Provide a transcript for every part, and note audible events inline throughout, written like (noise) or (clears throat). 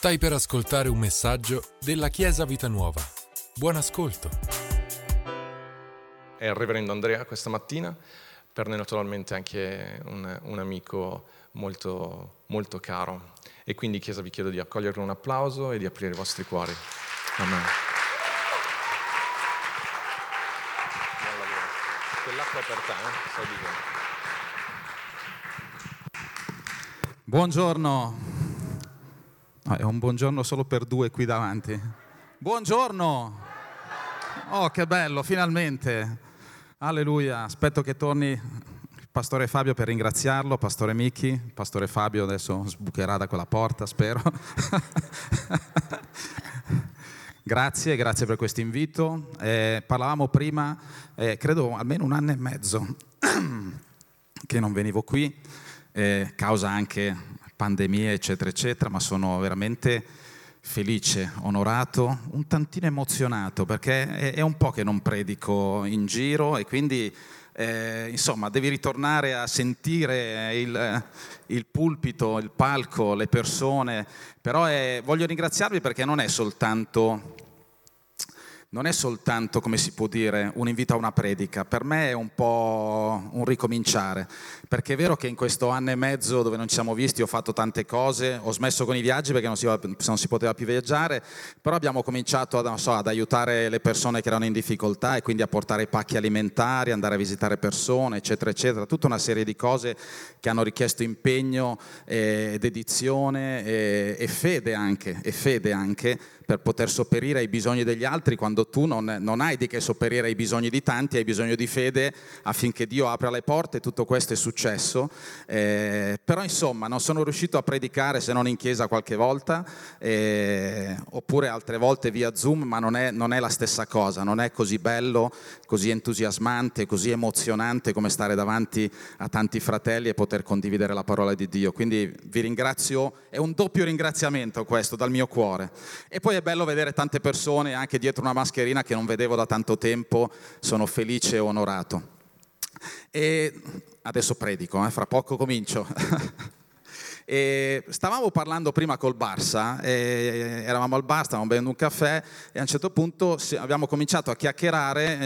Stai per ascoltare un messaggio della Chiesa Vita Nuova. Buon ascolto. È il reverendo Andrea questa mattina, per noi naturalmente anche un, un amico molto, molto caro. E quindi Chiesa vi chiedo di accogliere con un applauso e di aprire i vostri cuori. Amen. Quell'acqua per te, eh? Buongiorno. No, è un buongiorno solo per due qui davanti. Buongiorno! Oh, che bello, finalmente! Alleluia! Aspetto che torni il pastore Fabio per ringraziarlo, pastore Micchi. Il pastore Fabio adesso sbucherà da quella porta, spero. (laughs) grazie, grazie per questo invito. Eh, parlavamo prima, eh, credo almeno un anno e mezzo (clears throat) che non venivo qui, eh, causa anche pandemie, eccetera, eccetera, ma sono veramente felice, onorato, un tantino emozionato, perché è, un po' che non predico in giro e quindi eh, insomma devi ritornare a sentire il, il, pulpito, il palco, le persone, però è, voglio ringraziarvi perché non è soltanto non è soltanto, come si può dire, un invito a una predica, per me è un po' un ricominciare, perché è vero che in questo anno e mezzo dove non ci siamo visti ho fatto tante cose, ho smesso con i viaggi perché non si, non si poteva più viaggiare, però abbiamo cominciato ad, so, ad, aiutare le persone che erano in difficoltà e quindi a portare pacchi alimentari, andare a visitare persone, eccetera, eccetera, tutta una serie di cose che hanno richiesto impegno eh, dedizione e, e fede anche, e fede anche per poter sopperire ai bisogni degli altri quando tu non, non, hai di che sopperire ai bisogni di tanti, hai bisogno di fede affinché Dio apra le porte, tutto questo è successo. Eh, però insomma non sono riuscito a predicare se non in chiesa qualche volta, eh, oppure altre volte via Zoom, ma non è, non è la stessa cosa, non è così bello, così entusiasmante, così emozionante come stare davanti a tanti fratelli e poter condividere la parola di Dio. Quindi vi ringrazio, è un doppio ringraziamento questo dal mio cuore. E poi è bello vedere tante persone anche dietro una mascherina che non vedevo da tanto tempo, sono felice e onorato. E adesso predico, eh, fra poco comincio. (laughs) E stavamo parlando prima col Barça, eravamo al bar, stavamo bevendo un caffè e a un certo punto abbiamo cominciato a chiacchierare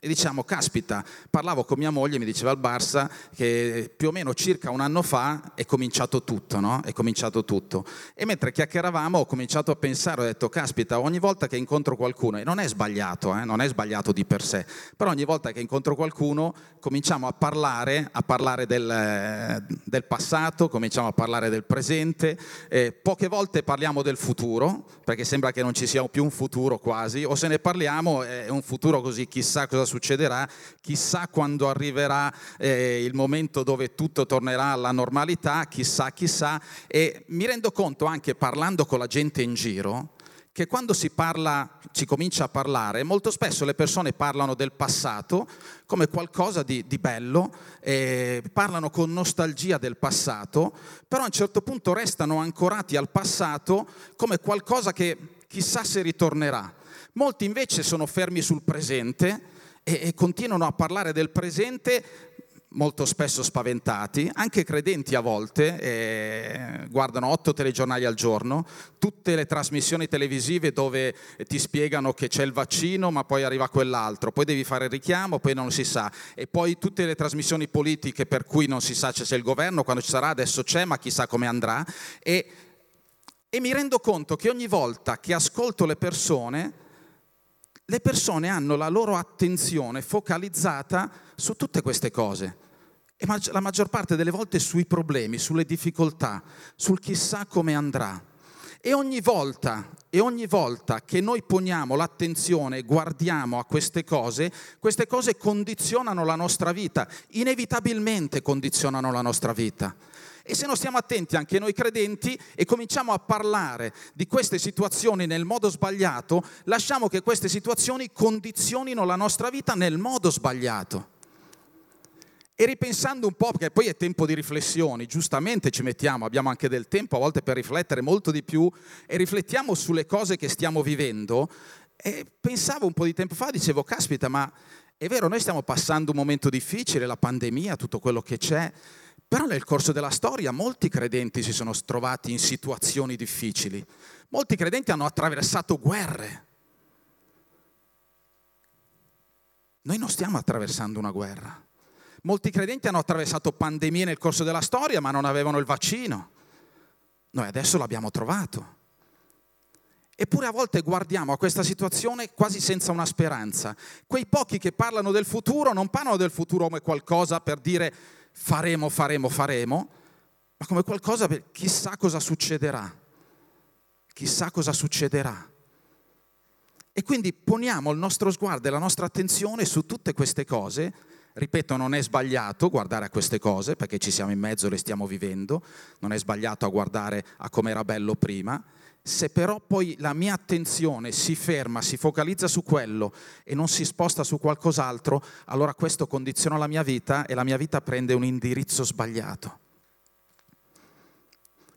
e, diciamo, caspita, parlavo con mia moglie, mi diceva il Barça che più o meno circa un anno fa è cominciato tutto, no? È cominciato tutto. E mentre chiacchieravamo ho cominciato a pensare, ho detto, caspita, ogni volta che incontro qualcuno, e non è sbagliato, eh? non è sbagliato di per sé, però ogni volta che incontro qualcuno cominciamo a parlare, a parlare del, del passato, passato, cominciamo a parlare del presente, eh, poche volte parliamo del futuro, perché sembra che non ci sia più un futuro quasi, o se ne parliamo è un futuro così, chissà cosa succederà, chissà quando arriverà eh, il momento dove tutto tornerà alla normalità, chissà, chissà, e mi rendo conto anche parlando con la gente in giro, che quando si parla, si comincia a parlare, molto spesso le persone parlano del passato come qualcosa di, di bello, eh, parlano con nostalgia del passato, però a un certo punto restano ancorati al passato come qualcosa che chissà se ritornerà. Molti invece sono fermi sul presente e, e continuano a parlare del presente molto spesso spaventati, anche credenti a volte, eh, guardano otto telegiornali al giorno, tutte le trasmissioni televisive dove ti spiegano che c'è il vaccino ma poi arriva quell'altro, poi devi fare il richiamo, poi non si sa, e poi tutte le trasmissioni politiche per cui non si sa se c'è il governo, quando ci sarà, adesso c'è, ma chissà come andrà, e, e mi rendo conto che ogni volta che ascolto le persone, le persone hanno la loro attenzione focalizzata su tutte queste cose e la maggior parte delle volte sui problemi, sulle difficoltà, sul chissà come andrà. E ogni volta, e ogni volta che noi poniamo l'attenzione guardiamo a queste cose, queste cose condizionano la nostra vita, inevitabilmente condizionano la nostra vita. E se non stiamo attenti anche noi credenti e cominciamo a parlare di queste situazioni nel modo sbagliato, lasciamo che queste situazioni condizionino la nostra vita nel modo sbagliato. E ripensando un po', perché poi è tempo di riflessioni, giustamente ci mettiamo, abbiamo anche del tempo a volte per riflettere molto di più e riflettiamo sulle cose che stiamo vivendo. E pensavo un po' di tempo fa, dicevo, caspita, ma è vero, noi stiamo passando un momento difficile, la pandemia, tutto quello che c'è, Però nel corso della storia molti credenti si sono trovati in situazioni difficili, molti credenti hanno attraversato guerre. Noi non stiamo attraversando una guerra. Molti credenti hanno attraversato pandemie nel corso della storia ma non avevano il vaccino. Noi adesso l'abbiamo trovato. Eppure a volte guardiamo a questa situazione quasi senza una speranza. Quei pochi che parlano del futuro non parlano del futuro come qualcosa per dire faremo, faremo, faremo, ma come qualcosa per chissà cosa succederà. Chissà cosa succederà. E quindi poniamo il nostro sguardo e la nostra attenzione su tutte queste cose. Ripeto, non è sbagliato guardare a queste cose perché ci siamo in mezzo e le stiamo vivendo, non è sbagliato a guardare a come era bello prima, se però poi la mia attenzione si ferma, si focalizza su quello e non si sposta su qualcos'altro, allora questo condiziona la mia vita e la mia vita prende un indirizzo sbagliato.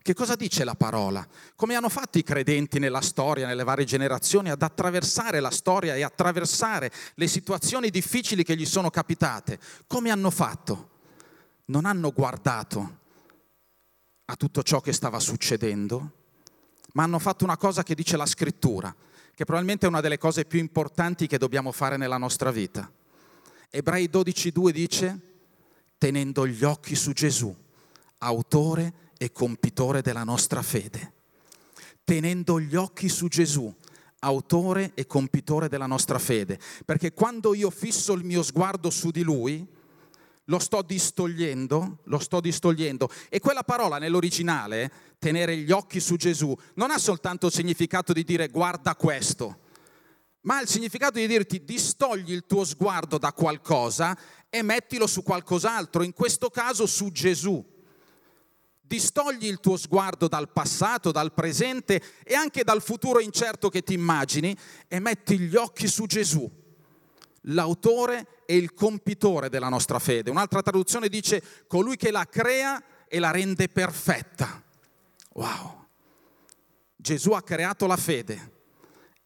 Che cosa dice la parola? Come hanno fatto i credenti nella storia, nelle varie generazioni, ad attraversare la storia e attraversare le situazioni difficili che gli sono capitate? Come hanno fatto? Non hanno guardato a tutto ciò che stava succedendo, ma hanno fatto una cosa che dice la scrittura, che probabilmente è una delle cose più importanti che dobbiamo fare nella nostra vita. Ebrei 12.2 dice, tenendo gli occhi su Gesù, autore e compitore della nostra fede. Tenendo gli occhi su Gesù, autore e compitore della nostra fede. Perché quando io fisso il mio sguardo su di Lui, lo sto distogliendo, lo sto distogliendo. E quella parola nell'originale, tenere gli occhi su Gesù, non ha soltanto il significato di dire guarda questo, ma ha il significato di dirti distogli il tuo sguardo da qualcosa e mettilo su qualcos'altro, in questo caso su Gesù. Distogli il tuo sguardo dal passato, dal presente e anche dal futuro incerto che ti immagini e metti gli occhi su Gesù l'autore e il compitore della nostra fede. Un'altra traduzione dice colui che la crea e la rende perfetta. Wow! Gesù ha creato la fede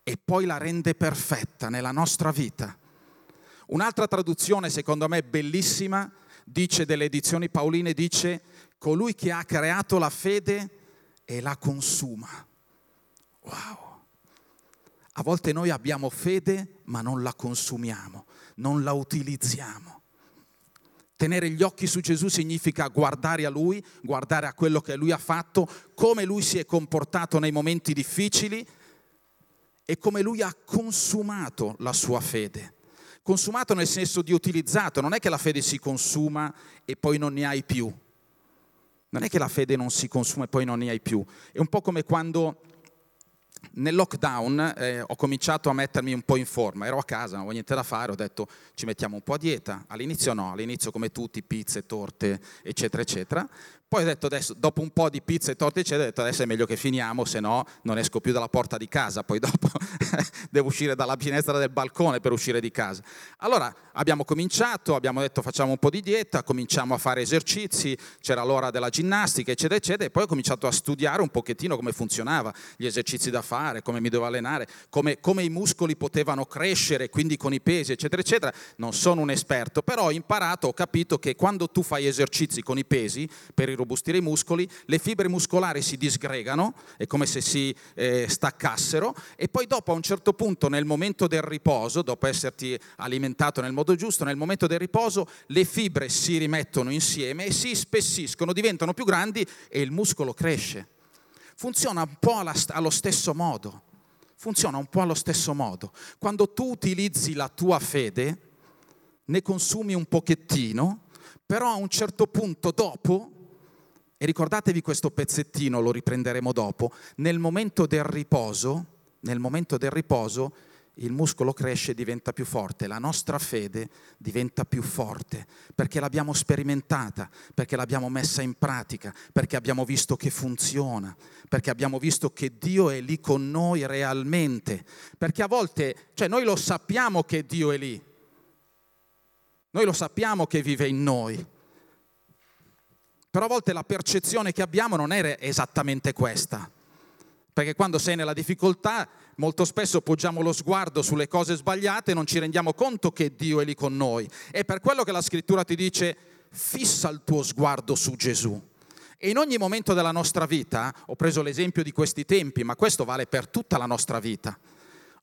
e poi la rende perfetta nella nostra vita. Un'altra traduzione, secondo me bellissima, dice delle edizioni Paoline, dice colui che ha creato la fede e la consuma. Wow! A volte noi abbiamo fede ma non la consumiamo, non la utilizziamo. Tenere gli occhi su Gesù significa guardare a Lui, guardare a quello che Lui ha fatto, come Lui si è comportato nei momenti difficili e come Lui ha consumato la sua fede. Consumato nel senso di utilizzato, non è che la fede si consuma e poi non ne hai più. Non è che la fede non si consuma e poi non ne hai più. È un po' come quando nel lockdown eh, ho cominciato a mettermi un po' in forma, ero a casa, non avevo niente da fare, ho detto ci mettiamo un po' a dieta, all'inizio no, all'inizio come tutti pizze, torte, eccetera, eccetera, poi ho detto adesso, dopo un po' di pizza e torte ho detto adesso è meglio che finiamo, se no non esco più dalla porta di casa, poi dopo (laughs) devo uscire dalla finestra del balcone per uscire di casa. Allora abbiamo cominciato, abbiamo detto facciamo un po' di dieta, cominciamo a fare esercizi, c'era l'ora della ginnastica eccetera eccetera e poi ho cominciato a studiare un pochettino come funzionava, gli esercizi da fare, come mi dovevo allenare, come, come i muscoli potevano crescere, quindi con i pesi eccetera eccetera. Non sono un esperto, però ho imparato, ho capito che quando tu fai esercizi con i pesi per il irrobustire i muscoli, le fibre muscolari si disgregano, è come se si eh, staccassero, e poi dopo a un certo punto, nel momento del riposo, dopo esserti alimentato nel modo giusto, nel momento del riposo, le fibre si rimettono insieme e si spessiscono, diventano più grandi e il muscolo cresce. Funziona un po' allo stesso modo. Funziona un po' allo stesso modo. Quando tu utilizzi la tua fede, ne consumi un pochettino, però a un certo punto dopo e ricordatevi questo pezzettino, lo riprenderemo dopo, nel momento del riposo, nel momento del riposo il muscolo cresce e diventa più forte, la nostra fede diventa più forte perché l'abbiamo sperimentata, perché l'abbiamo messa in pratica, perché abbiamo visto che funziona, perché abbiamo visto che Dio è lì con noi realmente, perché a volte, cioè noi lo sappiamo che Dio è lì, noi lo sappiamo che vive in noi, però a volte la percezione che abbiamo non è esattamente questa. Perché quando sei nella difficoltà, molto spesso poggiamo lo sguardo sulle cose sbagliate e non ci rendiamo conto che Dio è lì con noi. È per quello che la scrittura ti dice fissa il tuo sguardo su Gesù. E in ogni momento della nostra vita, ho preso l'esempio di questi tempi, ma questo vale per tutta la nostra vita.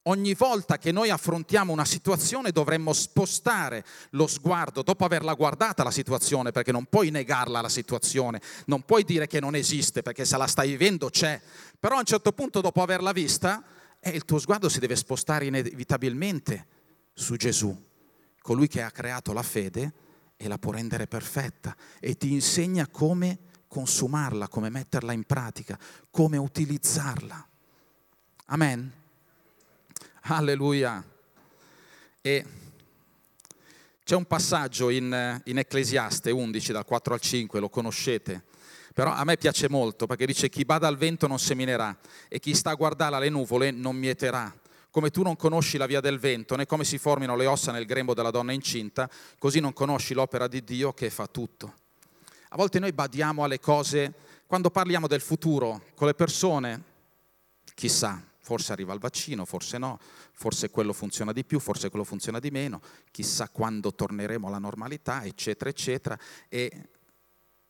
Ogni volta che noi affrontiamo una situazione dovremmo spostare lo sguardo dopo averla guardata la situazione, perché non puoi negarla la situazione, non puoi dire che non esiste, perché se la stai vivendo c'è. Però a un certo punto dopo averla vista, eh, il tuo sguardo si deve spostare inevitabilmente su Gesù, colui che ha creato la fede e la può rendere perfetta e ti insegna come consumarla, come metterla in pratica, come utilizzarla. Amen. Alleluia. E c'è un passaggio in, in Ecclesiaste 11 dal 4 al 5, lo conoscete, però a me piace molto perché dice chi bada al vento non seminerà e chi sta a guardare alle nuvole non mieterà. Come tu non conosci la via del vento né come si formino le ossa nel grembo della donna incinta, così non conosci l'opera di Dio che fa tutto. A volte noi badiamo alle cose, quando parliamo del futuro con le persone, chissà, forse arriva il vaccino, forse no, forse quello funziona di più, forse quello funziona di meno, chissà quando torneremo alla normalità, eccetera, eccetera. E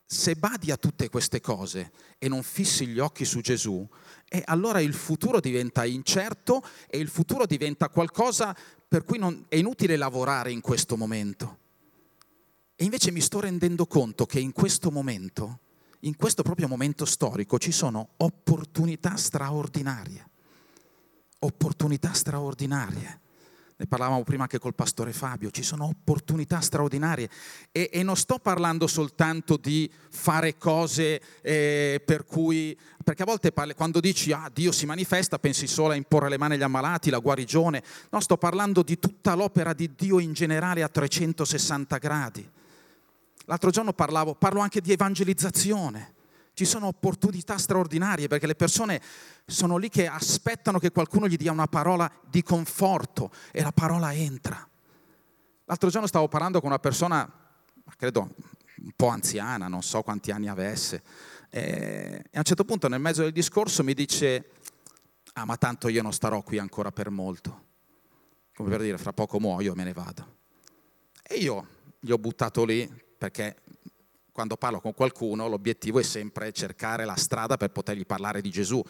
se badi a tutte queste cose e non fissi gli occhi su Gesù, e allora il futuro diventa incerto e il futuro diventa qualcosa per cui non, è inutile lavorare in questo momento. E invece mi sto rendendo conto che in questo momento, in questo proprio momento storico, ci sono opportunità straordinarie. Opportunità straordinarie. Ne parlavamo prima anche col pastore Fabio, ci sono opportunità straordinarie e, e non sto parlando soltanto di fare cose eh, per cui, perché a volte parli, quando dici ah Dio si manifesta pensi solo a imporre le mani agli ammalati, la guarigione, no sto parlando di tutta l'opera di Dio in generale a 360 gradi. L'altro giorno parlavo, parlo anche di evangelizzazione. Ci sono opportunità straordinarie perché le persone sono lì che aspettano che qualcuno gli dia una parola di conforto e la parola entra. L'altro giorno stavo parlando con una persona, credo un po' anziana, non so quanti anni avesse, e a un certo punto nel mezzo del discorso mi dice, ah ma tanto io non starò qui ancora per molto, come per dire fra poco muoio e me ne vado. E io gli ho buttato lì perché quando parlo con qualcuno l'obiettivo è sempre cercare la strada per potergli parlare di Gesù.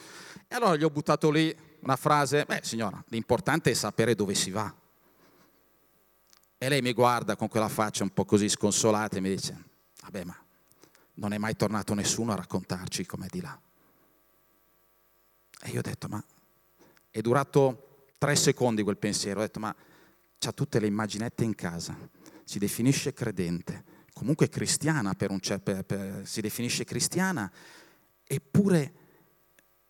E allora gli ho buttato lì una frase, beh signora, l'importante è sapere dove si va. E lei mi guarda con quella faccia un po' così sconsolata e mi dice, vabbè ma non è mai tornato nessuno a raccontarci com'è di là. E io ho detto, ma è durato tre secondi quel pensiero, ho detto, ma ha tutte le immaginette in casa, si definisce credente, comunque cristiana, per un, per, per, si definisce cristiana, eppure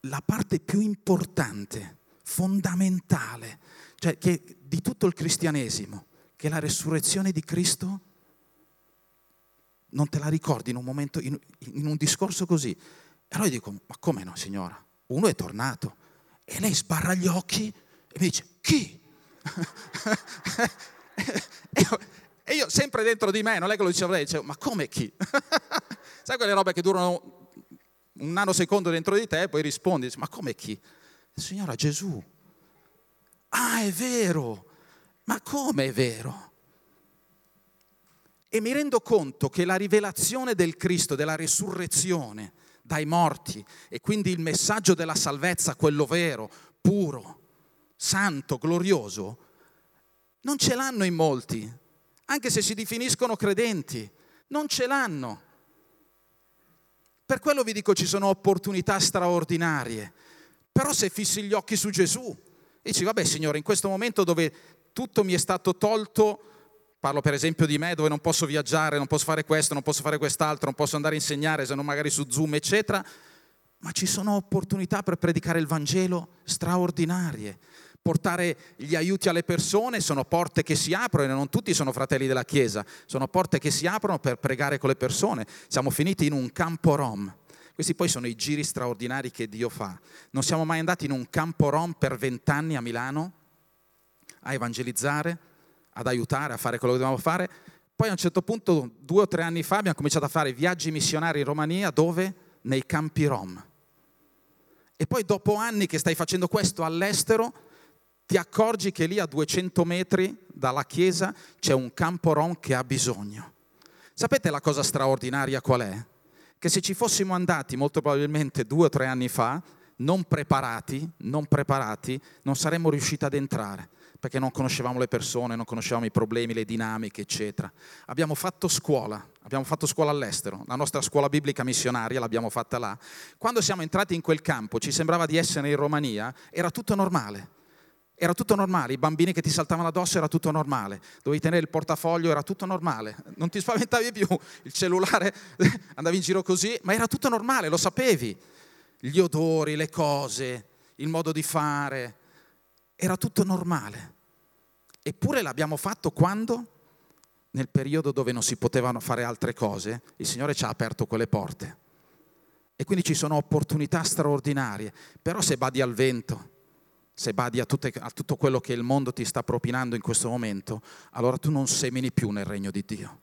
la parte più importante, fondamentale, cioè che di tutto il cristianesimo, che è la resurrezione di Cristo, non te la ricordi in un momento, in, in un discorso così. E allora io dico, ma come no signora? Uno è tornato. E lei sbarra gli occhi e mi dice, chi? (laughs) e, e io sempre dentro di me, non è che lo dicevo lei, dicevo, ma come chi? (laughs) Sai quelle robe che durano un nanosecondo dentro di te e poi rispondi, ma come chi? Signora Gesù. Ah, è vero. Ma come è vero? E mi rendo conto che la rivelazione del Cristo, della risurrezione dai morti e quindi il messaggio della salvezza, quello vero, puro, santo, glorioso, non ce l'hanno in molti anche se si definiscono credenti, non ce l'hanno. Per quello vi dico ci sono opportunità straordinarie. Però se fissi gli occhi su Gesù dici, vabbè Signore, in questo momento dove tutto mi è stato tolto, parlo per esempio di me, dove non posso viaggiare, non posso fare questo, non posso fare quest'altro, non posso andare a insegnare, se non magari su Zoom, eccetera, ma ci sono opportunità per predicare il Vangelo straordinarie portare gli aiuti alle persone, sono porte che si aprono e non tutti sono fratelli della Chiesa, sono porte che si aprono per pregare con le persone. Siamo finiti in un campo rom. Questi poi sono i giri straordinari che Dio fa. Non siamo mai andati in un campo rom per vent'anni a Milano a evangelizzare, ad aiutare, a fare quello che dobbiamo fare. Poi a un certo punto, due o tre anni fa, abbiamo cominciato a fare viaggi missionari in Romania, dove? Nei campi rom. E poi dopo anni che stai facendo questo all'estero, ti accorgi che lì a 200 metri dalla chiesa c'è un campo rom che ha bisogno. Sapete la cosa straordinaria qual è? Che se ci fossimo andati molto probabilmente due o tre anni fa, non preparati, non preparati, non saremmo riusciti ad entrare perché non conoscevamo le persone, non conoscevamo i problemi, le dinamiche, eccetera. Abbiamo fatto scuola, abbiamo fatto scuola all'estero, la nostra scuola biblica missionaria l'abbiamo fatta là. Quando siamo entrati in quel campo, ci sembrava di essere in Romania, era tutto normale. Era tutto normale, i bambini che ti saltavano addosso era tutto normale, dovevi tenere il portafoglio, era tutto normale, non ti spaventavi più, il cellulare (laughs) andavi in giro così, ma era tutto normale, lo sapevi. Gli odori, le cose, il modo di fare, era tutto normale. Eppure l'abbiamo fatto quando? Nel periodo dove non si potevano fare altre cose, il Signore ci ha aperto quelle porte. E quindi ci sono opportunità straordinarie. Però se badi al vento, se badi a, tutte, a tutto quello che il mondo ti sta propinando in questo momento, allora tu non semini più nel regno di Dio.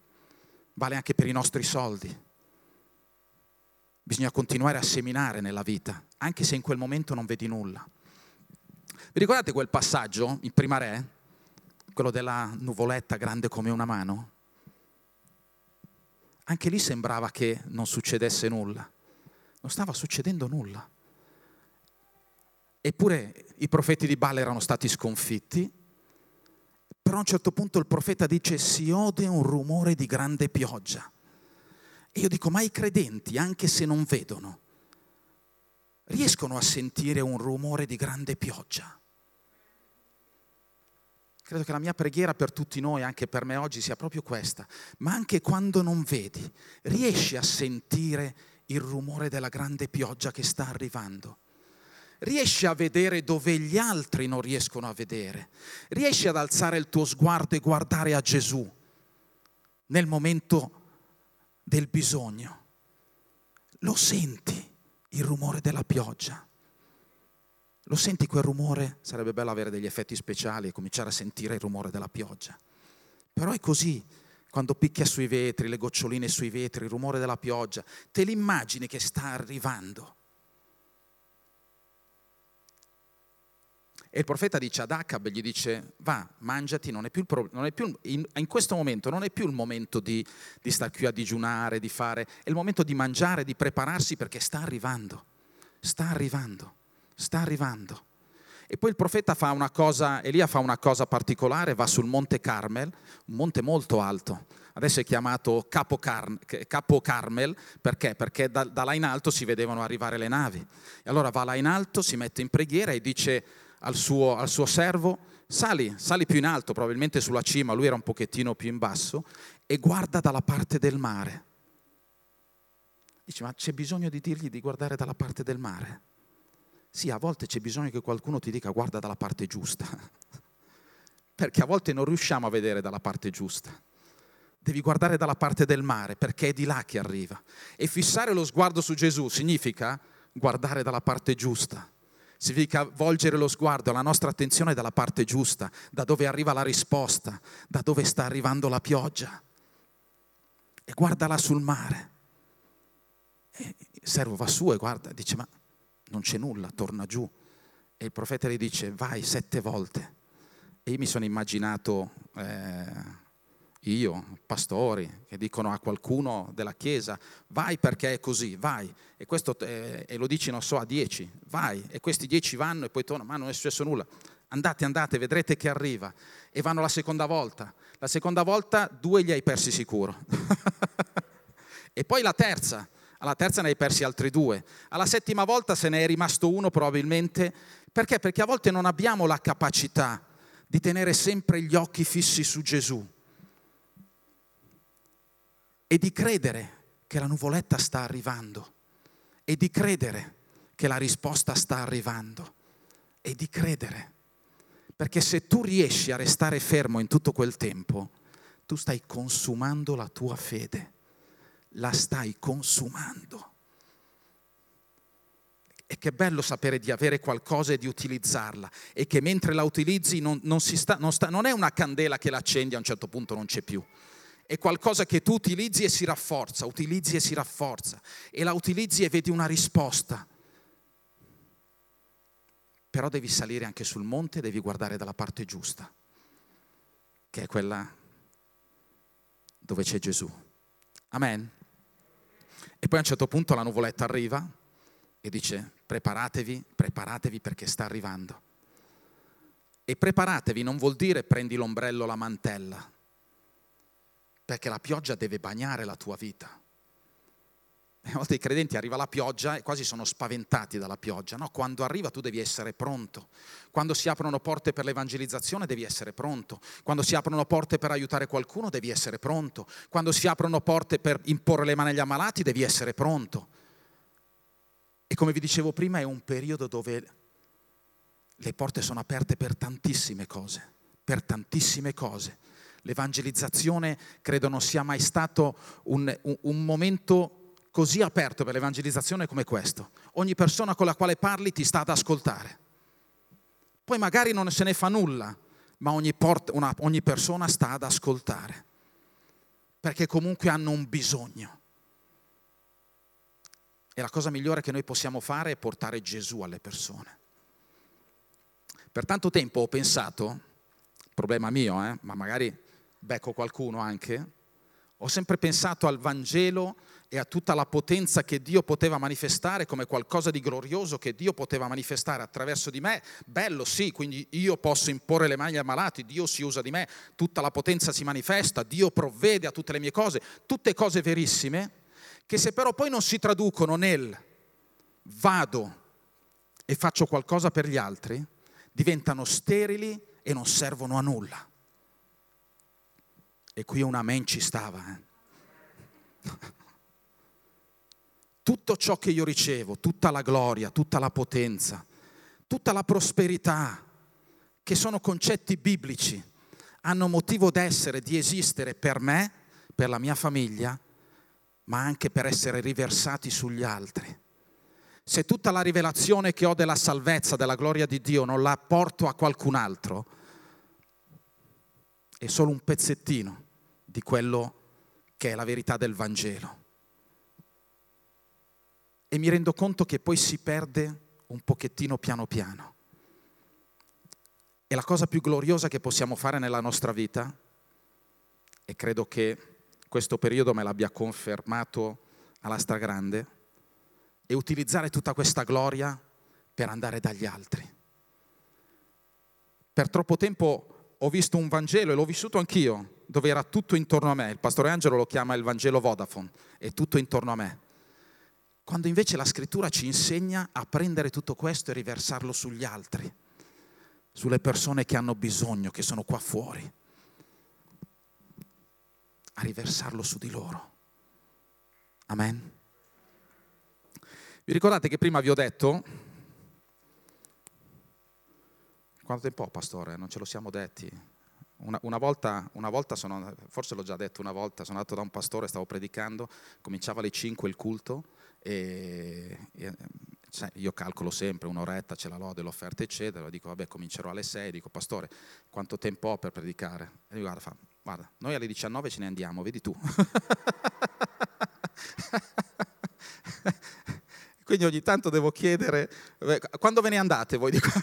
Vale anche per i nostri soldi. Bisogna continuare a seminare nella vita, anche se in quel momento non vedi nulla. Vi ricordate quel passaggio in Prima Re? Quello della nuvoletta grande come una mano? Anche lì sembrava che non succedesse nulla. Non stava succedendo nulla. Eppure i profeti di Baal erano stati sconfitti, però a un certo punto il profeta dice si ode un rumore di grande pioggia. E io dico, ma i credenti, anche se non vedono, riescono a sentire un rumore di grande pioggia? Credo che la mia preghiera per tutti noi, anche per me oggi, sia proprio questa. Ma anche quando non vedi, riesci a sentire il rumore della grande pioggia che sta arrivando. Riesci a vedere dove gli altri non riescono a vedere. Riesci ad alzare il tuo sguardo e guardare a Gesù nel momento del bisogno. Lo senti il rumore della pioggia. Lo senti quel rumore? Sarebbe bello avere degli effetti speciali e cominciare a sentire il rumore della pioggia. Però è così, quando picchia sui vetri, le goccioline sui vetri, il rumore della pioggia, te l'immagini che sta arrivando. E il profeta dice ad Acab, gli dice, va, mangiati, non è più, pro- non è più in, in, questo momento non è più il momento di, di star qui a digiunare, di fare, è il momento di mangiare, di prepararsi perché sta arrivando, sta arrivando sta arrivando. E poi il profeta fa una cosa, Elia fa una cosa particolare, va sul monte Carmel, un monte molto alto, adesso è chiamato Capo, Car- Capo Carmel, perché? Perché da, da, là in alto si vedevano arrivare le navi. E allora va là in alto, si mette in preghiera e dice al suo, al suo servo, sali, sali più in alto, probabilmente sulla cima, lui era un pochettino più in basso, e guarda dalla parte del mare. Dice, ma c'è bisogno di dirgli di guardare dalla parte del mare? Sì, a volte c'è bisogno che qualcuno ti dica guarda dalla parte giusta, (laughs) perché a volte non riusciamo a vedere dalla parte giusta. Devi guardare dalla parte del mare, perché è di là che arriva. E fissare lo sguardo su Gesù significa guardare dalla parte giusta. Significa volgere lo sguardo, la nostra attenzione dalla parte giusta, da dove arriva la risposta, da dove sta arrivando la pioggia. E guardala sul mare. E il servo va su e guarda, dice ma non c'è nulla, torna giù. E il profeta gli dice, vai sette volte. E io mi sono immaginato eh, io, pastori, che dicono a qualcuno della Chiesa, vai perché è così, vai. E, questo, eh, e lo dici, non so, a dieci, vai. E questi dieci vanno e poi tornano, ma non è successo nulla. Andate, andate, vedrete che arriva. E vanno la seconda volta. La seconda volta due li hai persi sicuro. (laughs) e poi la terza alla terza ne hai persi altri due, alla settima volta se ne è rimasto uno probabilmente. Perché? Perché a volte non abbiamo la capacità di tenere sempre gli occhi fissi su Gesù e di credere che la nuvoletta sta arrivando e di credere che la risposta sta arrivando e di credere. Perché se tu riesci a restare fermo in tutto quel tempo, tu stai consumando la tua fede la stai consumando. E che bello sapere di avere qualcosa e di utilizzarla e che mentre la utilizzi non, non, sta, non, sta, non è una candela che l'accendi a un certo punto non c'è più. È qualcosa che tu utilizzi e si rafforza, utilizzi e si rafforza e la utilizzi e vedi una risposta. Però devi salire anche sul monte e devi guardare dalla parte giusta, che è quella dove c'è Gesù Amen. E poi a un certo punto la nuvoletta arriva e dice preparatevi, preparatevi perché sta arrivando. E preparatevi non vuol dire prendi l'ombrello, la mantella, perché la pioggia deve bagnare la tua vita. A volte i credenti arriva la pioggia e quasi sono spaventati dalla pioggia. No, quando arriva tu devi essere pronto. Quando si aprono porte per l'evangelizzazione devi essere pronto. Quando si aprono porte per aiutare qualcuno devi essere pronto. Quando si aprono porte per imporre le mani agli ammalati devi essere pronto. E come vi dicevo prima è un periodo dove le porte sono aperte per tantissime cose, per tantissime cose. L'evangelizzazione credo non sia mai stato un, un, un momento così aperto per l'evangelizzazione come questo. Ogni persona con la quale parli ti sta ad ascoltare. Poi magari non se ne fa nulla, ma ogni, port- una, ogni persona sta ad ascoltare, perché comunque hanno un bisogno. E la cosa migliore che noi possiamo fare è portare Gesù alle persone. Per tanto tempo ho pensato, problema mio, eh, ma magari becco qualcuno anche, ho sempre pensato al Vangelo e a tutta la potenza che Dio poteva manifestare come qualcosa di glorioso che Dio poteva manifestare attraverso di me. Bello, sì, quindi io posso imporre le mani ai malati, Dio si usa di me, tutta la potenza si manifesta, Dio provvede a tutte le mie cose, tutte cose verissime, che se però poi non si traducono nel vado e faccio qualcosa per gli altri, diventano sterili e non servono a nulla. E qui un amen ci stava. Eh? tutto ciò che io ricevo, tutta la gloria, tutta la potenza, tutta la prosperità, che sono concetti biblici, hanno motivo d'essere, di esistere per me, per la mia famiglia, ma anche per essere riversati sugli altri. Se tutta la rivelazione che ho della salvezza, della gloria di Dio, non la porto a qualcun altro, è solo un pezzettino di quello che è la verità del Vangelo e mi rendo conto che poi si perde un pochettino piano piano. E la cosa più gloriosa che possiamo fare nella nostra vita, e credo che questo periodo me l'abbia confermato alla stragrande, è utilizzare tutta questa gloria per andare dagli altri. Per troppo tempo ho visto un Vangelo e l'ho vissuto anch'io, dove era tutto intorno a me. Il pastore Angelo lo chiama il Vangelo Vodafone, è tutto intorno a me. Quando invece la scrittura ci insegna a prendere tutto questo e riversarlo sugli altri, sulle persone che hanno bisogno, che sono qua fuori, a riversarlo su di loro. Amen. Vi ricordate che prima vi ho detto, quanto tempo pastore? Non ce lo siamo detti. Una, una, volta, una volta sono, forse l'ho già detto una volta, sono andato da un pastore, stavo predicando, cominciava alle 5 il culto e, e cioè, io calcolo sempre un'oretta, c'è la lode, l'offerta, eccetera. Dico, vabbè, comincerò alle 6. Dico, pastore, quanto tempo ho per predicare? E lui guarda, fa, guarda, noi alle 19 ce ne andiamo, vedi tu. (laughs) Quindi ogni tanto devo chiedere, quando ve ne andate voi? Dico, (laughs)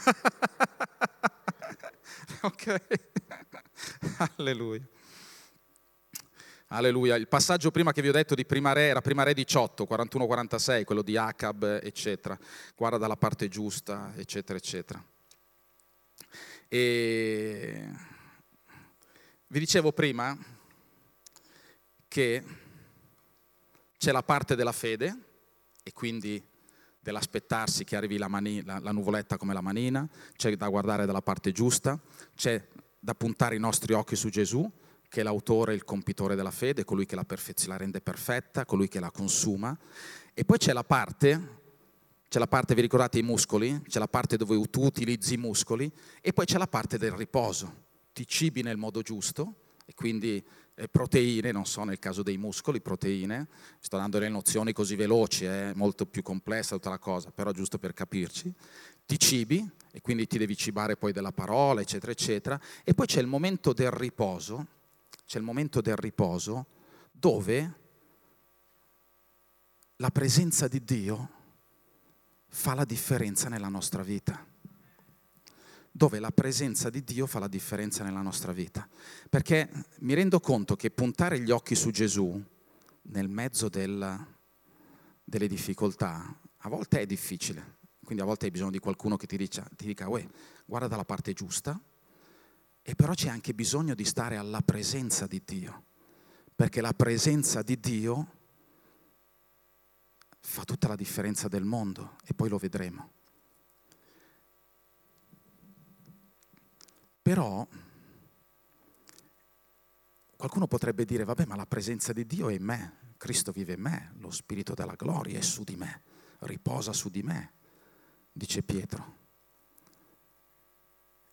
ok, (laughs) alleluia. Alleluia. Il passaggio prima che vi ho detto di Prima Re era Prima Re 18, 41-46, quello di Acab, eccetera. Guarda dalla parte giusta, eccetera, eccetera. E vi dicevo prima che c'è la parte della fede e quindi dell'aspettarsi che arrivi la, mani, la, la nuvoletta come la manina, c'è da guardare dalla parte giusta, c'è da puntare i nostri occhi su Gesù, che è l'autore e il compitore della fede, colui che la, perfez- la rende perfetta, colui che la consuma. E poi c'è la parte, c'è la parte, vi ricordate i muscoli? C'è la parte dove tu utilizzi i muscoli e poi c'è la parte del riposo. Ti cibi nel modo giusto e quindi proteine, non so nel caso dei muscoli, proteine, sto dando le nozioni così veloci, è eh, molto più complessa tutta la cosa, però giusto per capirci, ti cibi e quindi ti devi cibare poi della parola, eccetera, eccetera, e poi c'è il momento del riposo, c'è il momento del riposo dove la presenza di Dio fa la differenza nella nostra vita. Dove la presenza di Dio fa la differenza nella nostra vita. Perché mi rendo conto che puntare gli occhi su Gesù nel mezzo del, delle difficoltà, a volte è difficile, quindi a volte hai bisogno di qualcuno che ti dica, ti dica guarda dalla parte giusta, e però c'è anche bisogno di stare alla presenza di Dio, perché la presenza di Dio fa tutta la differenza del mondo e poi lo vedremo. Però qualcuno potrebbe dire, vabbè, ma la presenza di Dio è in me, Cristo vive in me, lo Spirito della gloria è su di me, riposa su di me, dice Pietro.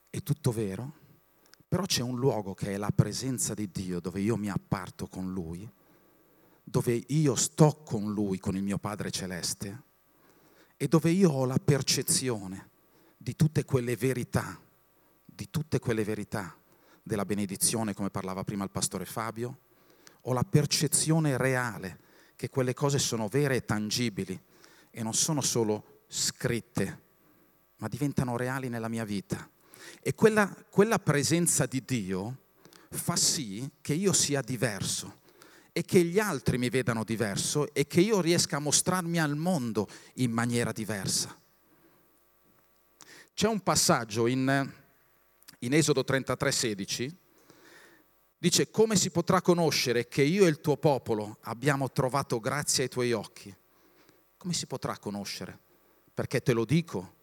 È tutto vero, però c'è un luogo che è la presenza di Dio, dove io mi apparto con Lui, dove io sto con Lui, con il mio Padre Celeste, e dove io ho la percezione di tutte quelle verità, di tutte quelle verità della benedizione, come parlava prima il pastore Fabio, ho la percezione reale che quelle cose sono vere e tangibili e non sono solo scritte, ma diventano reali nella mia vita. E quella, quella presenza di Dio fa sì che io sia diverso e che gli altri mi vedano diverso e che io riesca a mostrarmi al mondo in maniera diversa. C'è un passaggio in, in Esodo 33, 16, dice come si potrà conoscere che io e il tuo popolo abbiamo trovato grazia ai tuoi occhi? Come si potrà conoscere? Perché te lo dico?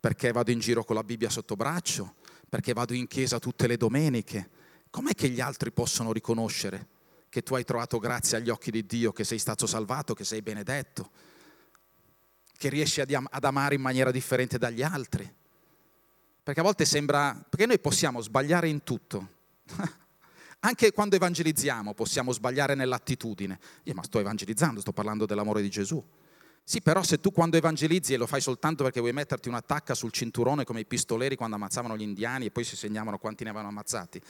Perché vado in giro con la Bibbia sotto braccio? Perché vado in chiesa tutte le domeniche? Com'è che gli altri possono riconoscere? che tu hai trovato grazia agli occhi di Dio, che sei stato salvato, che sei benedetto, che riesci ad amare in maniera differente dagli altri. Perché a volte sembra, perché noi possiamo sbagliare in tutto. (laughs) Anche quando evangelizziamo possiamo sbagliare nell'attitudine. Io ma sto evangelizzando, sto parlando dell'amore di Gesù. Sì, però se tu quando evangelizzi e lo fai soltanto perché vuoi metterti un'attacca sul cinturone come i pistoleri quando ammazzavano gli indiani e poi si segnavano quanti ne avevano ammazzati,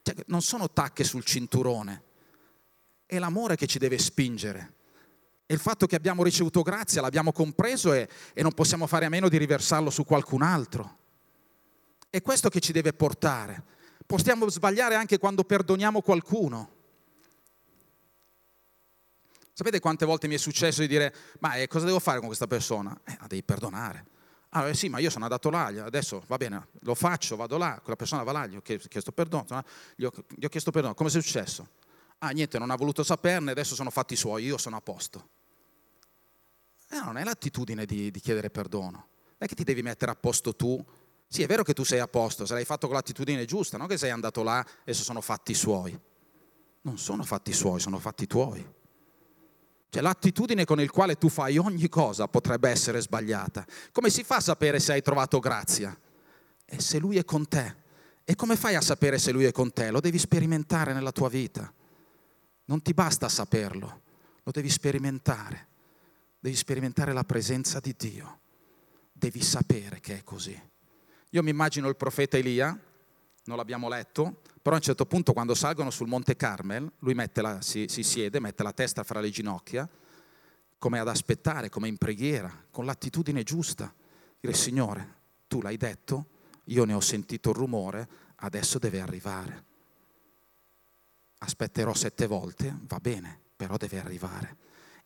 cioè, non sono tacche sul cinturone, è l'amore che ci deve spingere. E il fatto che abbiamo ricevuto grazia, l'abbiamo compreso e, e non possiamo fare a meno di riversarlo su qualcun altro. È questo che ci deve portare. Possiamo sbagliare anche quando perdoniamo qualcuno. Sapete quante volte mi è successo di dire, ma eh, cosa devo fare con questa persona? Eh, la devi perdonare. Ah, eh, sì, ma io sono andato là, adesso va bene, lo faccio, vado là, quella persona va là, gli ho chiesto perdono, gli ho, gli ho chiesto perdono, come è successo? Ah, niente, non ha voluto saperne, adesso sono fatti suoi, io sono a posto. Eh, non è l'attitudine di, di chiedere perdono. Non è che ti devi mettere a posto tu. Sì, è vero che tu sei a posto, se l'hai fatto con l'attitudine giusta, non che sei andato là e adesso sono fatti suoi. Non sono fatti suoi, sono fatti tuoi. Cioè l'attitudine con il quale tu fai ogni cosa potrebbe essere sbagliata. Come si fa a sapere se hai trovato grazia? E se lui è con te. E come fai a sapere se lui è con te? Lo devi sperimentare nella tua vita. Non ti basta saperlo, lo devi sperimentare. Devi sperimentare la presenza di Dio. Devi sapere che è così. Io mi immagino il profeta Elia, non l'abbiamo letto, però a un certo punto quando salgono sul Monte Carmel, lui la, si, si siede, mette la testa fra le ginocchia, come ad aspettare, come in preghiera, con l'attitudine giusta. Dire, Signore, tu l'hai detto, io ne ho sentito il rumore, adesso deve arrivare aspetterò sette volte, va bene, però deve arrivare.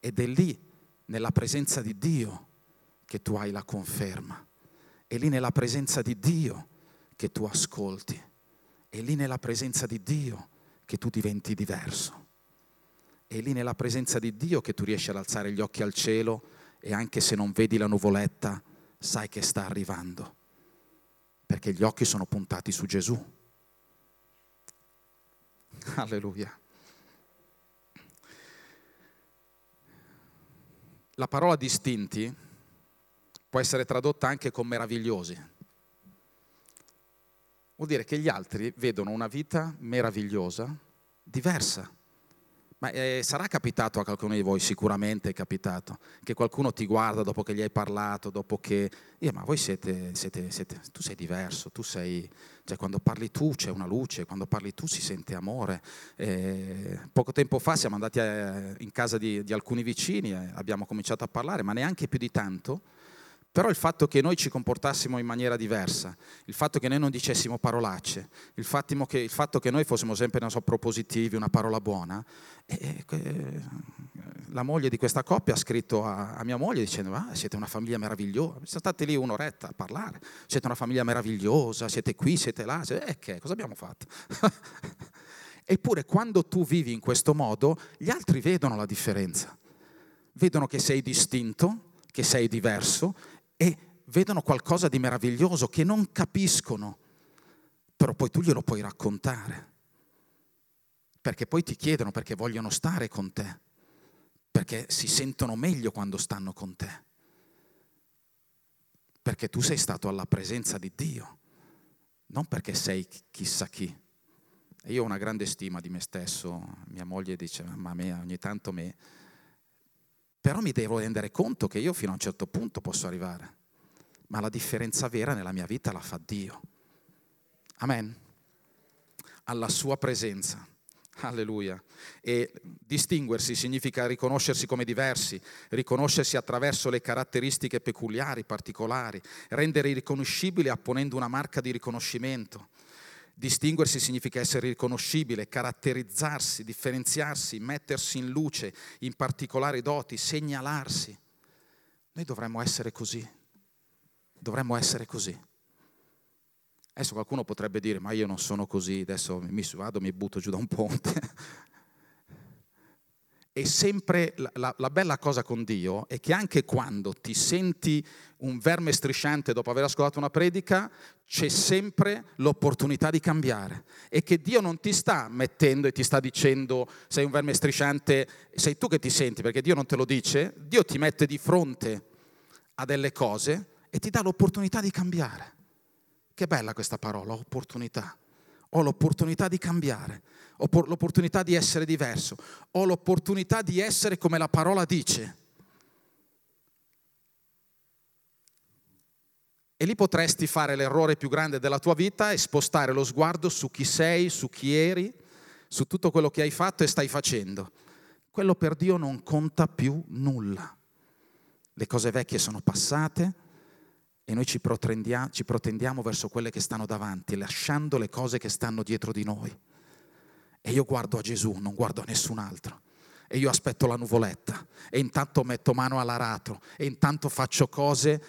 Ed è lì, nella presenza di Dio, che tu hai la conferma. È lì nella presenza di Dio che tu ascolti. È lì nella presenza di Dio che tu diventi diverso. È lì nella presenza di Dio che tu riesci ad alzare gli occhi al cielo e anche se non vedi la nuvoletta, sai che sta arrivando. Perché gli occhi sono puntati su Gesù (laughs) Alleluia. La parola distinti può essere tradotta anche con meravigliosi. Vuol dire che gli altri vedono una vita meravigliosa, diversa ma eh, sarà capitato a qualcuno di voi, sicuramente è capitato, che qualcuno ti guarda dopo che gli hai parlato, dopo che... Io, ma voi siete, siete, siete, tu sei diverso, tu sei... Cioè quando parli tu c'è una luce, quando parli tu si sente amore. Eh, poco tempo fa siamo andati a, in casa di, di, alcuni vicini e abbiamo cominciato a parlare, ma neanche più di tanto, Però il fatto che noi ci comportassimo in maniera diversa, il fatto che noi non dicessimo parolacce, il fatto che, il fatto che noi fossimo sempre, so, propositivi, una parola buona, e, e, la moglie di questa coppia ha scritto a, a mia moglie dicendo ah, siete una famiglia meravigliosa, siamo stati lì un'oretta a parlare, siete una famiglia meravigliosa, siete qui, siete là, e eh, che, cosa abbiamo fatto? (laughs) Eppure quando tu vivi in questo modo, gli altri vedono la differenza, vedono che sei distinto, che sei diverso e vedono qualcosa di meraviglioso che non capiscono, però poi tu glielo puoi raccontare, perché poi ti chiedono perché vogliono stare con te, perché si sentono meglio quando stanno con te, perché tu sei stato alla presenza di Dio, non perché sei chissà chi. io ho una grande stima di me stesso, mia moglie dice, ma a me ogni tanto me però mi devo rendere conto che io fino a un certo punto posso arrivare, ma la differenza vera nella mia vita la fa Dio. Amen. Alla sua presenza. Alleluia. E distinguersi significa riconoscersi come diversi, riconoscersi attraverso le caratteristiche peculiari, particolari, rendere irriconoscibile apponendo una marca di riconoscimento. Distinguersi significa essere riconoscibile, caratterizzarsi, differenziarsi, mettersi in luce, in particolari doti, segnalarsi. Noi dovremmo essere così. Dovremmo essere così. Adesso qualcuno potrebbe dire, ma io non sono così, adesso mi vado, mi butto giù da un ponte. (laughs) E sempre la, la, la, bella cosa con Dio è che anche quando ti senti un verme strisciante dopo aver ascoltato una predica, c'è sempre l'opportunità di cambiare. E che Dio non ti sta mettendo e ti sta dicendo sei un verme strisciante, sei tu che ti senti, perché Dio non te lo dice, Dio ti mette di fronte a delle cose e ti dà l'opportunità di cambiare. Che bella questa parola, opportunità. Ho l'opportunità di cambiare ho l'opportunità di essere diverso, ho l'opportunità di essere come la parola dice. E lì potresti fare l'errore più grande della tua vita e spostare lo sguardo su chi sei, su chi eri, su tutto quello che hai fatto e stai facendo. Quello per Dio non conta più nulla. Le cose vecchie sono passate e noi ci ci protendiamo verso quelle che stanno davanti, lasciando le cose che stanno dietro di noi. E io guardo a Gesù, non guardo a nessun altro. E io aspetto la nuvoletta. E intanto metto mano all'aratro. E intanto faccio cose,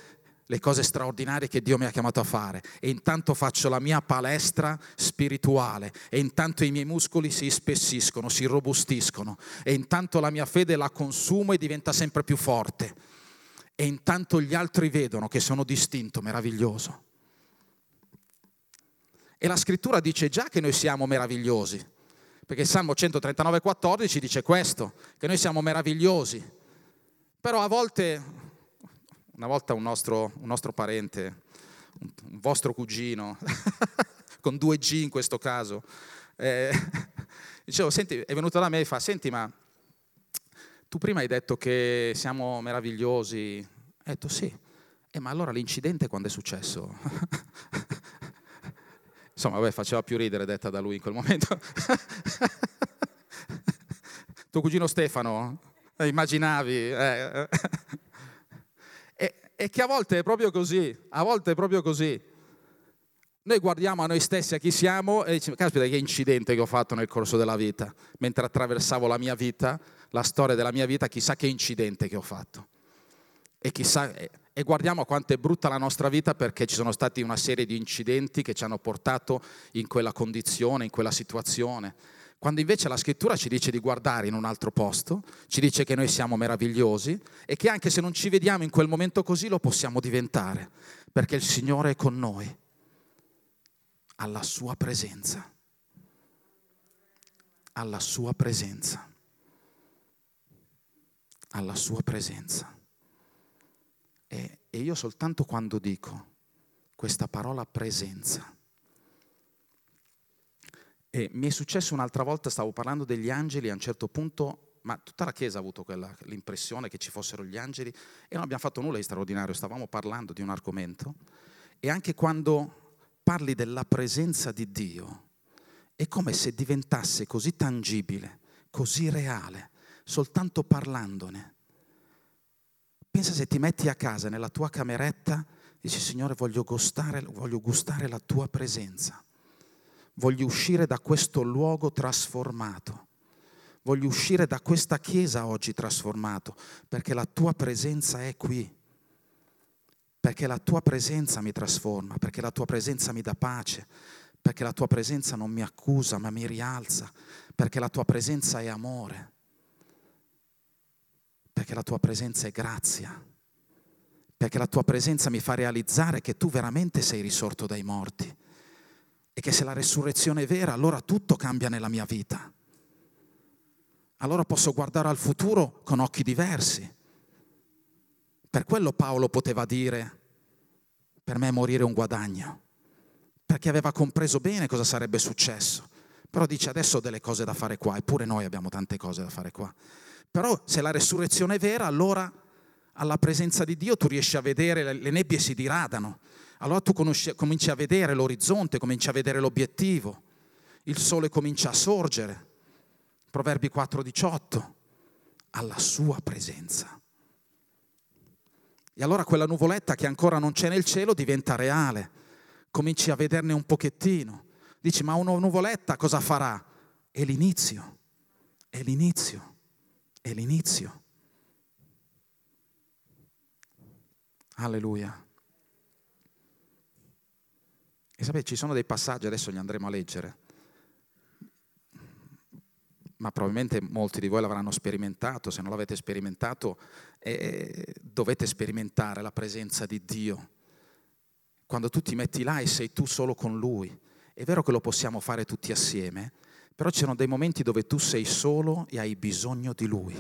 le cose straordinarie che Dio mi ha chiamato a fare. E intanto faccio la mia palestra spirituale. E intanto i miei muscoli si spessiscono, si robustiscono. E intanto la mia fede la consumo e diventa sempre più forte e intanto gli altri vedono che sono distinto, meraviglioso. E la scrittura dice già che noi siamo meravigliosi. Perché il Salmo 139,14 dice questo, che noi siamo meravigliosi. Però a volte, una volta un nostro, un nostro parente, un vostro cugino, (laughs) con due G in questo caso, eh, (laughs) dicevo, senti, è venuto da me e fa, senti ma tu prima hai detto che siamo meravigliosi. Ho detto sì. Eh, ma allora l'incidente quando è successo? (laughs) Insomma, vabbè, faceva più ridere detta da lui in quel momento. (laughs) Tuo cugino Stefano, eh, immaginavi? Eh. (laughs) E, e che a volte è proprio così, a volte è proprio così. Noi guardiamo a noi stessi, a chi siamo, e diciamo, caspita che incidente che ho fatto nel corso della vita. Mentre attraversavo la mia vita, la storia della mia vita, chissà che incidente che ho fatto. E chissà e guardiamo quanto è brutta la nostra vita perché ci sono stati una serie di incidenti che ci hanno portato in quella condizione, in quella situazione. Quando invece la scrittura ci dice di guardare in un altro posto, ci dice che noi siamo meravigliosi e che anche se non ci vediamo in quel momento così lo possiamo diventare, perché il Signore è con noi, alla sua presenza, alla sua presenza, alla sua presenza. E, e io soltanto quando dico questa parola presenza, e mi è successo un'altra volta, stavo parlando degli angeli, a un certo punto, ma tutta la Chiesa ha avuto quella, l'impressione che ci fossero gli angeli e non abbiamo fatto nulla di straordinario, stavamo parlando di un argomento e anche quando parli della presenza di Dio, è come se diventasse così tangibile, così reale, soltanto parlandone. Pensa se ti metti a casa, nella tua cameretta, dici Signore voglio gustare, voglio gustare la tua presenza, voglio uscire da questo luogo trasformato, voglio uscire da questa chiesa oggi trasformato, perché la tua presenza è qui, perché la tua presenza mi trasforma, perché la tua presenza mi dà pace, perché la tua presenza non mi accusa ma mi rialza, perché la tua presenza è amore perché la tua presenza è grazia, perché la tua presenza mi fa realizzare che tu veramente sei risorto dai morti e che se la resurrezione è vera, allora tutto cambia nella mia vita. Allora posso guardare al futuro con occhi diversi. Per quello Paolo poteva dire, per me morire è un guadagno, perché aveva compreso bene cosa sarebbe successo. Però dice adesso ho delle cose da fare qua, eppure noi abbiamo tante cose da fare qua. Però se la resurrezione è vera, allora alla presenza di Dio tu riesci a vedere, le nebbie si diradano, allora tu conosci, cominci a vedere l'orizzonte, cominci a vedere l'obiettivo, il sole comincia a sorgere. Proverbi 4:18, alla sua presenza. E allora quella nuvoletta che ancora non c'è nel cielo diventa reale, cominci a vederne un pochettino. Dici, ma una nuvoletta cosa farà? È l'inizio, è l'inizio è l'inizio. Alleluia. E sapete, ci sono dei passaggi, adesso li andremo a leggere, ma probabilmente molti di voi l'avranno sperimentato, se non l'avete sperimentato eh, dovete sperimentare la presenza di Dio. Quando tu ti metti là e sei tu solo con Lui, è vero che lo possiamo fare tutti assieme, però ci sono dei momenti dove tu sei solo e hai bisogno di Lui,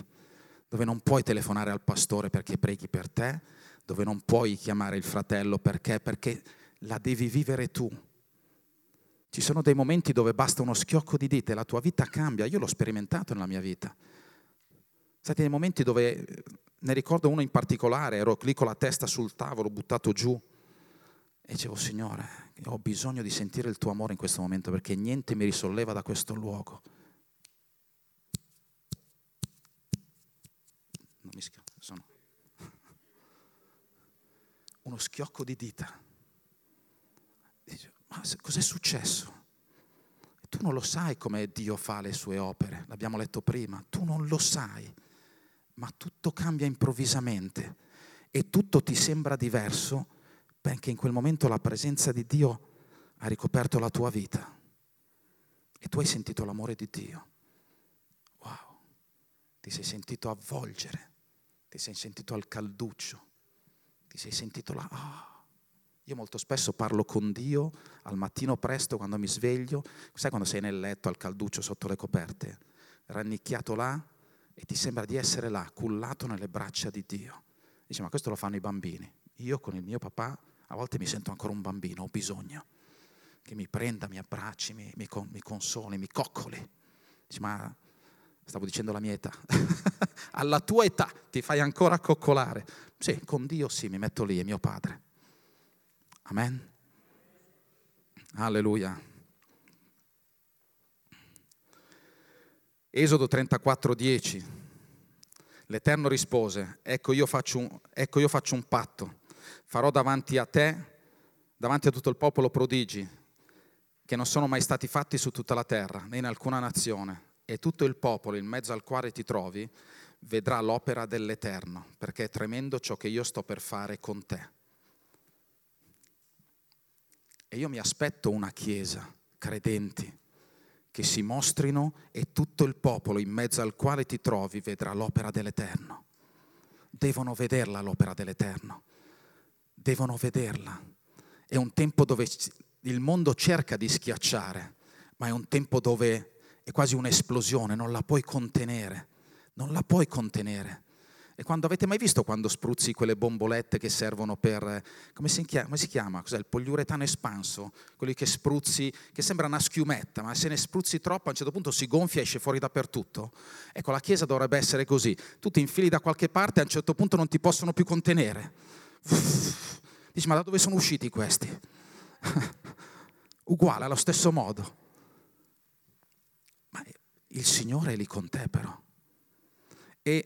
dove non puoi telefonare al pastore perché preghi per te, dove non puoi chiamare il fratello perché, perché la devi vivere tu. Ci sono dei momenti dove basta uno schiocco di dita e la tua vita cambia. Io l'ho sperimentato nella mia vita. Stati dei momenti dove, ne ricordo uno in particolare, ero lì con la testa sul tavolo, buttato giù, e dicevo, Signore, ho bisogno di sentire il tuo amore in questo momento perché niente mi risolleva da questo luogo. Non mi schiocco, sono (laughs) uno schiocco di dita. Dice, ma cos'è successo? tu non lo sai come Dio fa le sue opere, l'abbiamo letto prima, tu non lo sai, ma tutto cambia improvvisamente e tutto ti sembra diverso perché in quel momento la presenza di Dio ha ricoperto la tua vita e tu hai sentito l'amore di Dio. Wow, ti sei sentito avvolgere, ti sei sentito al calduccio, ti sei sentito là. Oh. Io molto spesso parlo con Dio al mattino presto quando mi sveglio, sai quando sei nel letto al calduccio sotto le coperte, rannicchiato là e ti sembra di essere là, cullato nelle braccia di Dio. Dici, ma questo lo fanno i bambini. Io con il mio papà a volte mi sento ancora un bambino, ho bisogno che mi prenda, mi abbracci, mi, mi, mi consoli, mi coccoli. Dici, ma stavo dicendo la mia età. (laughs) Alla tua età ti fai ancora coccolare. Sì, con Dio sì, mi metto lì, è mio padre. Amen. Alleluia. Esodo 34, 10. L'Eterno rispose, ecco io un, ecco io faccio un patto farò davanti a te, davanti a tutto il popolo prodigi che non sono mai stati fatti su tutta la terra, né in alcuna nazione, e tutto il popolo in mezzo al quale ti trovi vedrà l'opera dell'Eterno, perché è tremendo ciò che io sto per fare con te. E io mi aspetto una chiesa, credenti, che si mostrino e tutto il popolo in mezzo al quale ti trovi vedrà l'opera dell'Eterno. Devono vederla l'opera dell'Eterno devono vederla. È un tempo dove il mondo cerca di schiacciare, ma è un tempo dove è quasi un'esplosione, non la puoi contenere, non la puoi contenere. E quando avete mai visto quando spruzzi quelle bombolette che servono per, come si chiama? Come si chiama? Cos'è? Il poliuretano espanso? Quelli che spruzzi, che sembra una schiumetta, ma se ne spruzzi troppo a un certo punto si gonfia e esce fuori dappertutto. Ecco, la Chiesa dovrebbe essere così. Tu ti infili da qualche parte e a un certo punto non ti possono più contenere. Dici, ma da dove sono usciti questi? (laughs) Uguale, allo stesso modo. Ma il Signore è lì con te però. E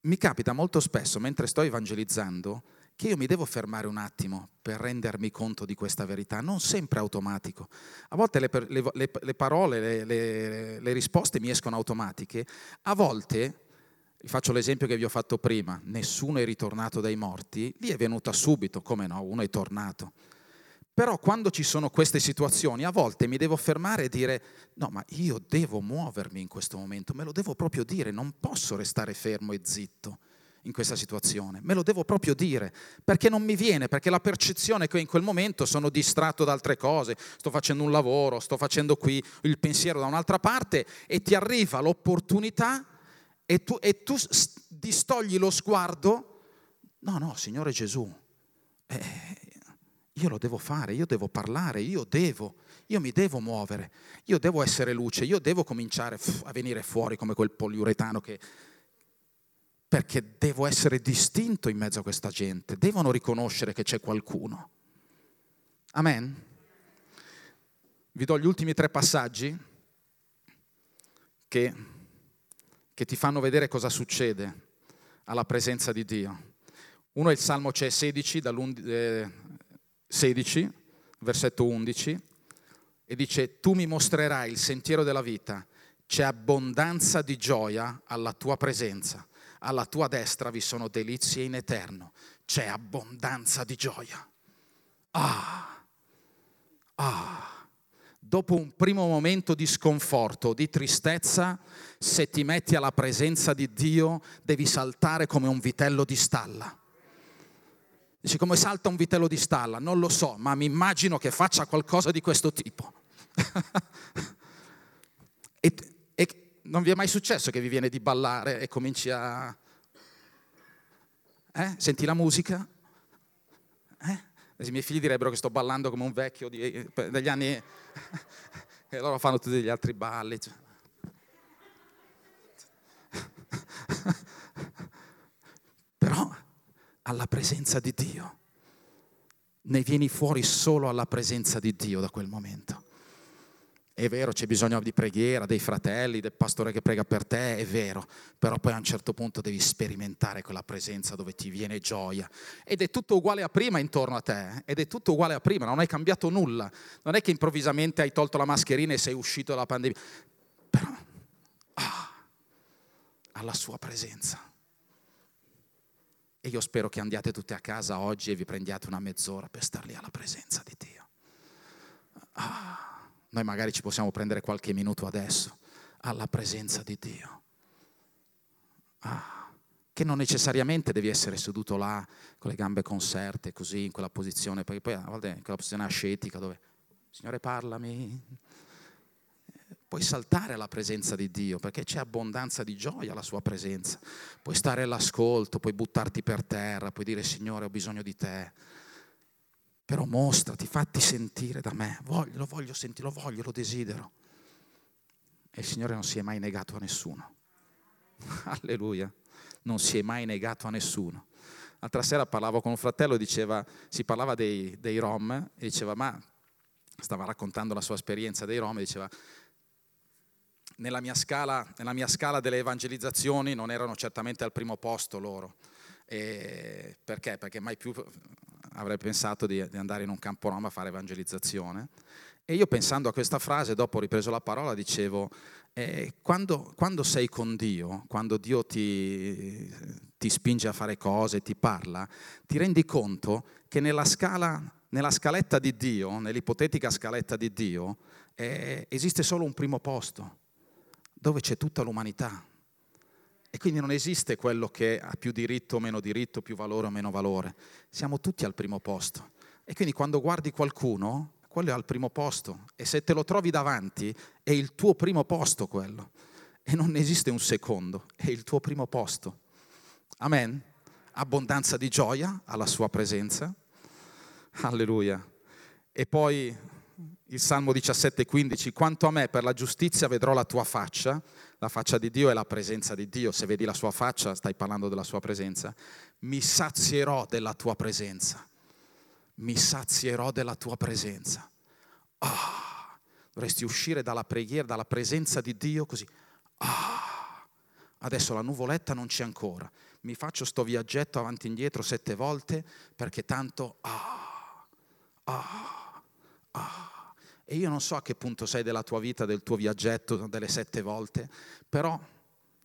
mi capita molto spesso mentre sto evangelizzando che io mi devo fermare un attimo per rendermi conto di questa verità, non sempre automatico. A volte le, le, le, le parole, le, risposte mi escono automatiche, a volte, faccio l'esempio che vi ho fatto prima, nessuno è ritornato dai morti, lì è venuta subito, come no, uno è tornato. Però quando ci sono queste situazioni, a volte mi devo fermare e dire, no, ma io devo muovermi in questo momento, me lo devo proprio dire, non posso restare fermo e zitto in questa situazione, me lo devo proprio dire, perché non mi viene, perché la percezione che ho in quel momento sono distratto da altre cose, sto facendo un lavoro, sto facendo qui il pensiero da un'altra parte e ti arriva l'opportunità e tu, e tu distogli lo sguardo, no, no, Signore Gesù, eh, io lo devo fare, io devo parlare, io devo, io mi devo muovere, io devo essere luce, io devo cominciare a venire fuori come quel poliuretano che perché devo essere distinto in mezzo a questa gente, devono riconoscere che c'è qualcuno. Amen. Vi do gli ultimi tre passaggi che, che ti fanno vedere cosa succede alla presenza di Dio. Uno è il Salmo 16, eh, 16, versetto 11, e dice, tu mi mostrerai il sentiero della vita, c'è abbondanza di gioia alla tua presenza alla tua destra vi sono delizie in eterno, c'è abbondanza di gioia. Ah, ah. Dopo un primo momento di sconforto, di tristezza, se ti metti alla presenza di Dio, devi saltare come un vitello di stalla. Dici come salta un vitello di stalla? Non lo so, ma mi immagino che faccia qualcosa di questo tipo. (laughs) e, non vi è mai successo che vi viene di ballare e cominci a... Eh? Senti la musica? Eh? I miei figli direbbero che sto ballando come un vecchio di, degli anni... (laughs) e loro fanno tutti gli altri balli. Cioè. (laughs) Però alla presenza di Dio. Ne vieni fuori solo alla presenza di Dio da quel momento. È vero, c'è bisogno di preghiera, dei fratelli, del pastore che prega per te, è vero, però poi a un certo punto devi sperimentare quella presenza dove ti viene gioia. Ed è tutto uguale a prima intorno a te, eh? ed è tutto uguale a prima, non hai cambiato nulla. Non è che improvvisamente hai tolto la mascherina e sei uscito dalla pandemia. Però, ah, alla sua presenza. E io spero che andiate tutti a casa oggi e vi prendiate una mezz'ora per star lì alla presenza di Dio. Ah. Noi magari ci possiamo prendere qualche minuto adesso alla presenza di Dio. Ah, che non necessariamente devi essere seduto là con le gambe conserte, così, in quella posizione, perché poi a volte è quella posizione ascetica dove, Signore parlami, puoi saltare alla presenza di Dio perché c'è abbondanza di gioia alla sua presenza. Puoi stare all'ascolto, puoi buttarti per terra, puoi dire Signore ho bisogno di te però mostrati, fatti sentire da me, voglio, lo voglio sentire, lo voglio, lo desidero. E il Signore non si è mai negato a nessuno. (laughs) Alleluia, non si è mai negato a nessuno. L'altra sera parlavo con un fratello, diceva, si parlava dei, dei Rom e diceva, ma stava raccontando la sua esperienza dei Rom e diceva, nella mia, scala, nella mia scala delle evangelizzazioni non erano certamente al primo posto loro. E perché? Perché mai più avrei pensato di, di andare in un campo Roma a fare evangelizzazione. E io pensando a questa frase, dopo ho ripreso la parola, dicevo, eh, quando, quando, sei con Dio, quando Dio ti, ti, spinge a fare cose, ti parla, ti rendi conto che nella, scala, nella scaletta di Dio, nell'ipotetica scaletta di Dio, eh, esiste solo un primo posto, dove c'è tutta l'umanità. E quindi non esiste quello che ha più diritto o meno diritto, più valore o meno valore. Siamo tutti al primo posto. E quindi quando guardi qualcuno, quello è al primo posto. E se te lo trovi davanti, è il tuo primo posto quello. E non esiste un secondo, è il tuo primo posto. Amen. Abbondanza di gioia alla sua presenza. Alleluia. E poi il Salmo 17,15, quanto a me per la giustizia vedrò la tua faccia, la faccia di Dio è la presenza di Dio, se vedi la sua faccia stai parlando della sua presenza, mi sazierò della tua presenza, mi sazierò della tua presenza. Ah, dovresti uscire dalla preghiera, dalla presenza di Dio così. Ah, adesso la nuvoletta non c'è ancora, mi faccio sto viaggetto avanti e indietro sette volte perché tanto... Ah, ah, ah. E io non so a che punto sei della tua vita, del tuo viaggetto, delle sette volte, però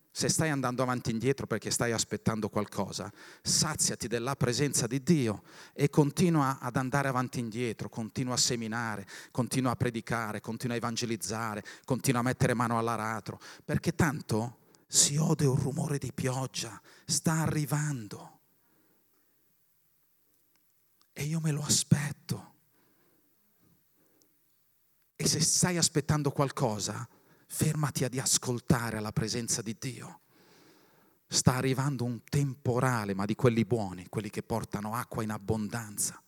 se stai andando avanti e indietro perché stai aspettando qualcosa, saziati della presenza di Dio e continua ad andare avanti e indietro, continua a seminare, continua a predicare, continua a evangelizzare, continua a mettere mano all'aratro, perché tanto si ode un rumore di pioggia, sta arrivando. E io me lo aspetto. E se stai aspettando qualcosa, fermati ad ascoltare la presenza di Dio. Sta arrivando un temporale, ma di quelli buoni, quelli che portano acqua in abbondanza,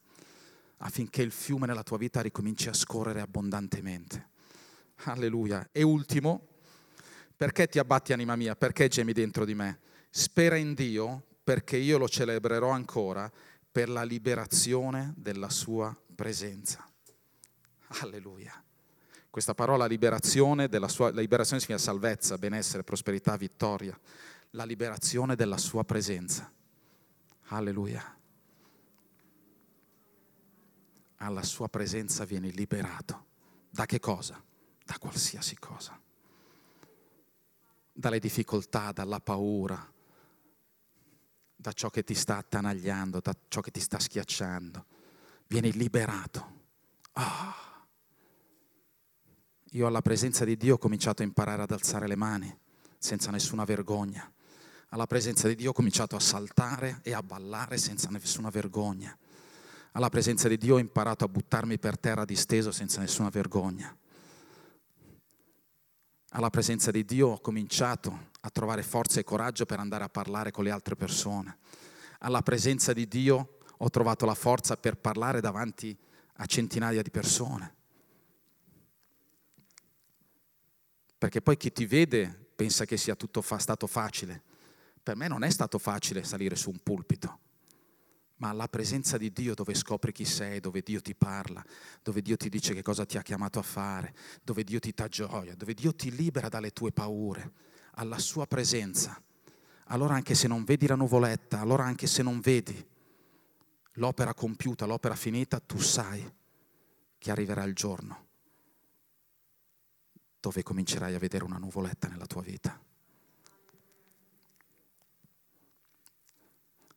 affinché il fiume nella tua vita ricominci a scorrere abbondantemente. Alleluia. E ultimo, perché ti abbatti anima mia? Perché gemi dentro di me? Spera in Dio perché io lo celebrerò ancora per la liberazione della sua presenza. Alleluia. Questa parola liberazione, della sua, la liberazione significa salvezza, benessere, prosperità, vittoria. La liberazione della sua presenza. Alleluia. Alla sua presenza vieni liberato. Da che cosa? Da qualsiasi cosa. Dalle difficoltà, dalla paura, da ciò che ti sta attanagliando, da ciò che ti sta schiacciando. Vieni liberato. Ah. Oh. Io alla presenza di Dio ho cominciato a imparare ad alzare le mani senza nessuna vergogna. Alla presenza di Dio ho cominciato a saltare e a ballare senza nessuna vergogna. Alla presenza di Dio ho imparato a buttarmi per terra disteso senza nessuna vergogna. Alla presenza di Dio ho cominciato a trovare forza e coraggio per andare a parlare con le altre persone. Alla presenza di Dio ho trovato la forza per parlare davanti a centinaia di persone. Perché poi chi ti vede pensa che sia tutto fa- stato facile. Per me non è stato facile salire su un pulpito, ma la presenza di Dio dove scopri chi sei, dove Dio ti parla, dove Dio ti dice che cosa ti ha chiamato a fare, dove Dio ti dà gioia, dove Dio ti libera dalle tue paure, alla sua presenza. Allora anche se non vedi la nuvoletta, allora anche se non vedi l'opera compiuta, l'opera finita, tu sai che arriverà il giorno dove comincerai a vedere una nuvoletta nella tua vita.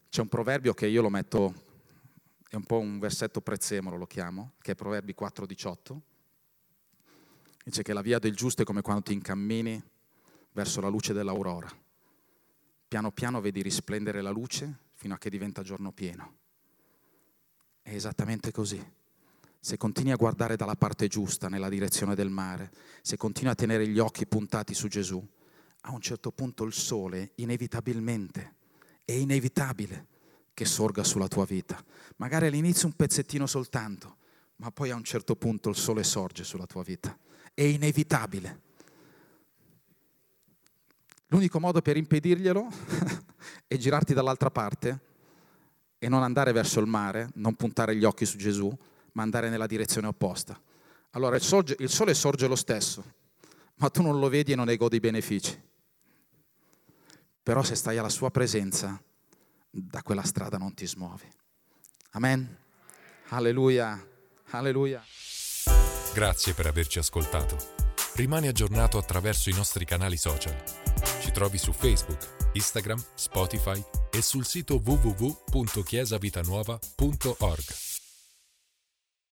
C'è un proverbio che io lo metto, è un po' un versetto prezzemolo lo chiamo, che è Proverbi 4:18. Dice che la via del giusto è come quando ti incammini verso la luce dell'aurora. Piano piano vedi risplendere la luce fino a che diventa giorno pieno. È esattamente così se continui a guardare dalla parte giusta, nella direzione del mare, se continui a tenere gli occhi puntati su Gesù, a un certo punto il sole inevitabilmente, è inevitabile che sorga sulla tua vita. Magari all'inizio un pezzettino soltanto, ma poi a un certo punto il sole sorge sulla tua vita. È inevitabile. L'unico modo per impedirglielo (laughs) è girarti dall'altra parte e non andare verso il mare, non puntare gli occhi su Gesù, ma andare nella direzione opposta. Allora il, sorge, il sole sorge lo stesso, ma tu non lo vedi e non ne godi i benefici. Però se stai alla sua presenza, da quella strada non ti smuovi. Amen. Alleluia. Alleluia. Grazie per averci ascoltato. Rimani aggiornato attraverso i nostri canali social. Ci trovi su Facebook, Instagram, Spotify e sul sito www.chiesavitanuova.org.